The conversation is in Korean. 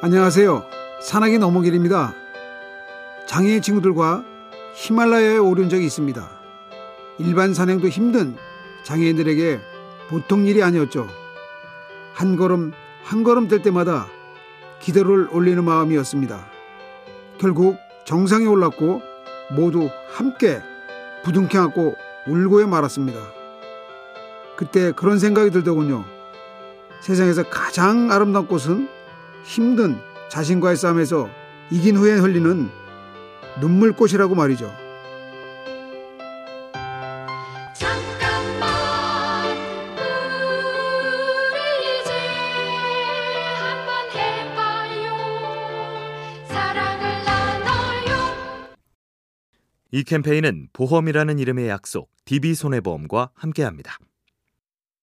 안녕하세요. 산악인 어머길입니다. 장애인 친구들과 히말라야에 오른 적이 있습니다. 일반 산행도 힘든 장애인들에게 보통 일이 아니었죠. 한 걸음 한 걸음 뗄 때마다 기도를 올리는 마음이었습니다. 결국 정상에 올랐고 모두 함께 부둥켜 안고 울고에 말았습니다. 그때 그런 생각이 들더군요. 세상에서 가장 아름다운 꽃은 힘든 자신과의 싸움에서 이긴 후에 흘리는 눈물꽃이라고 말이죠. 잠깐만 우리 이제 한번 해봐요 사랑을 나눠요 이 캠페인은 보험이라는 이름의 약속 DB손해보험과 함께합니다.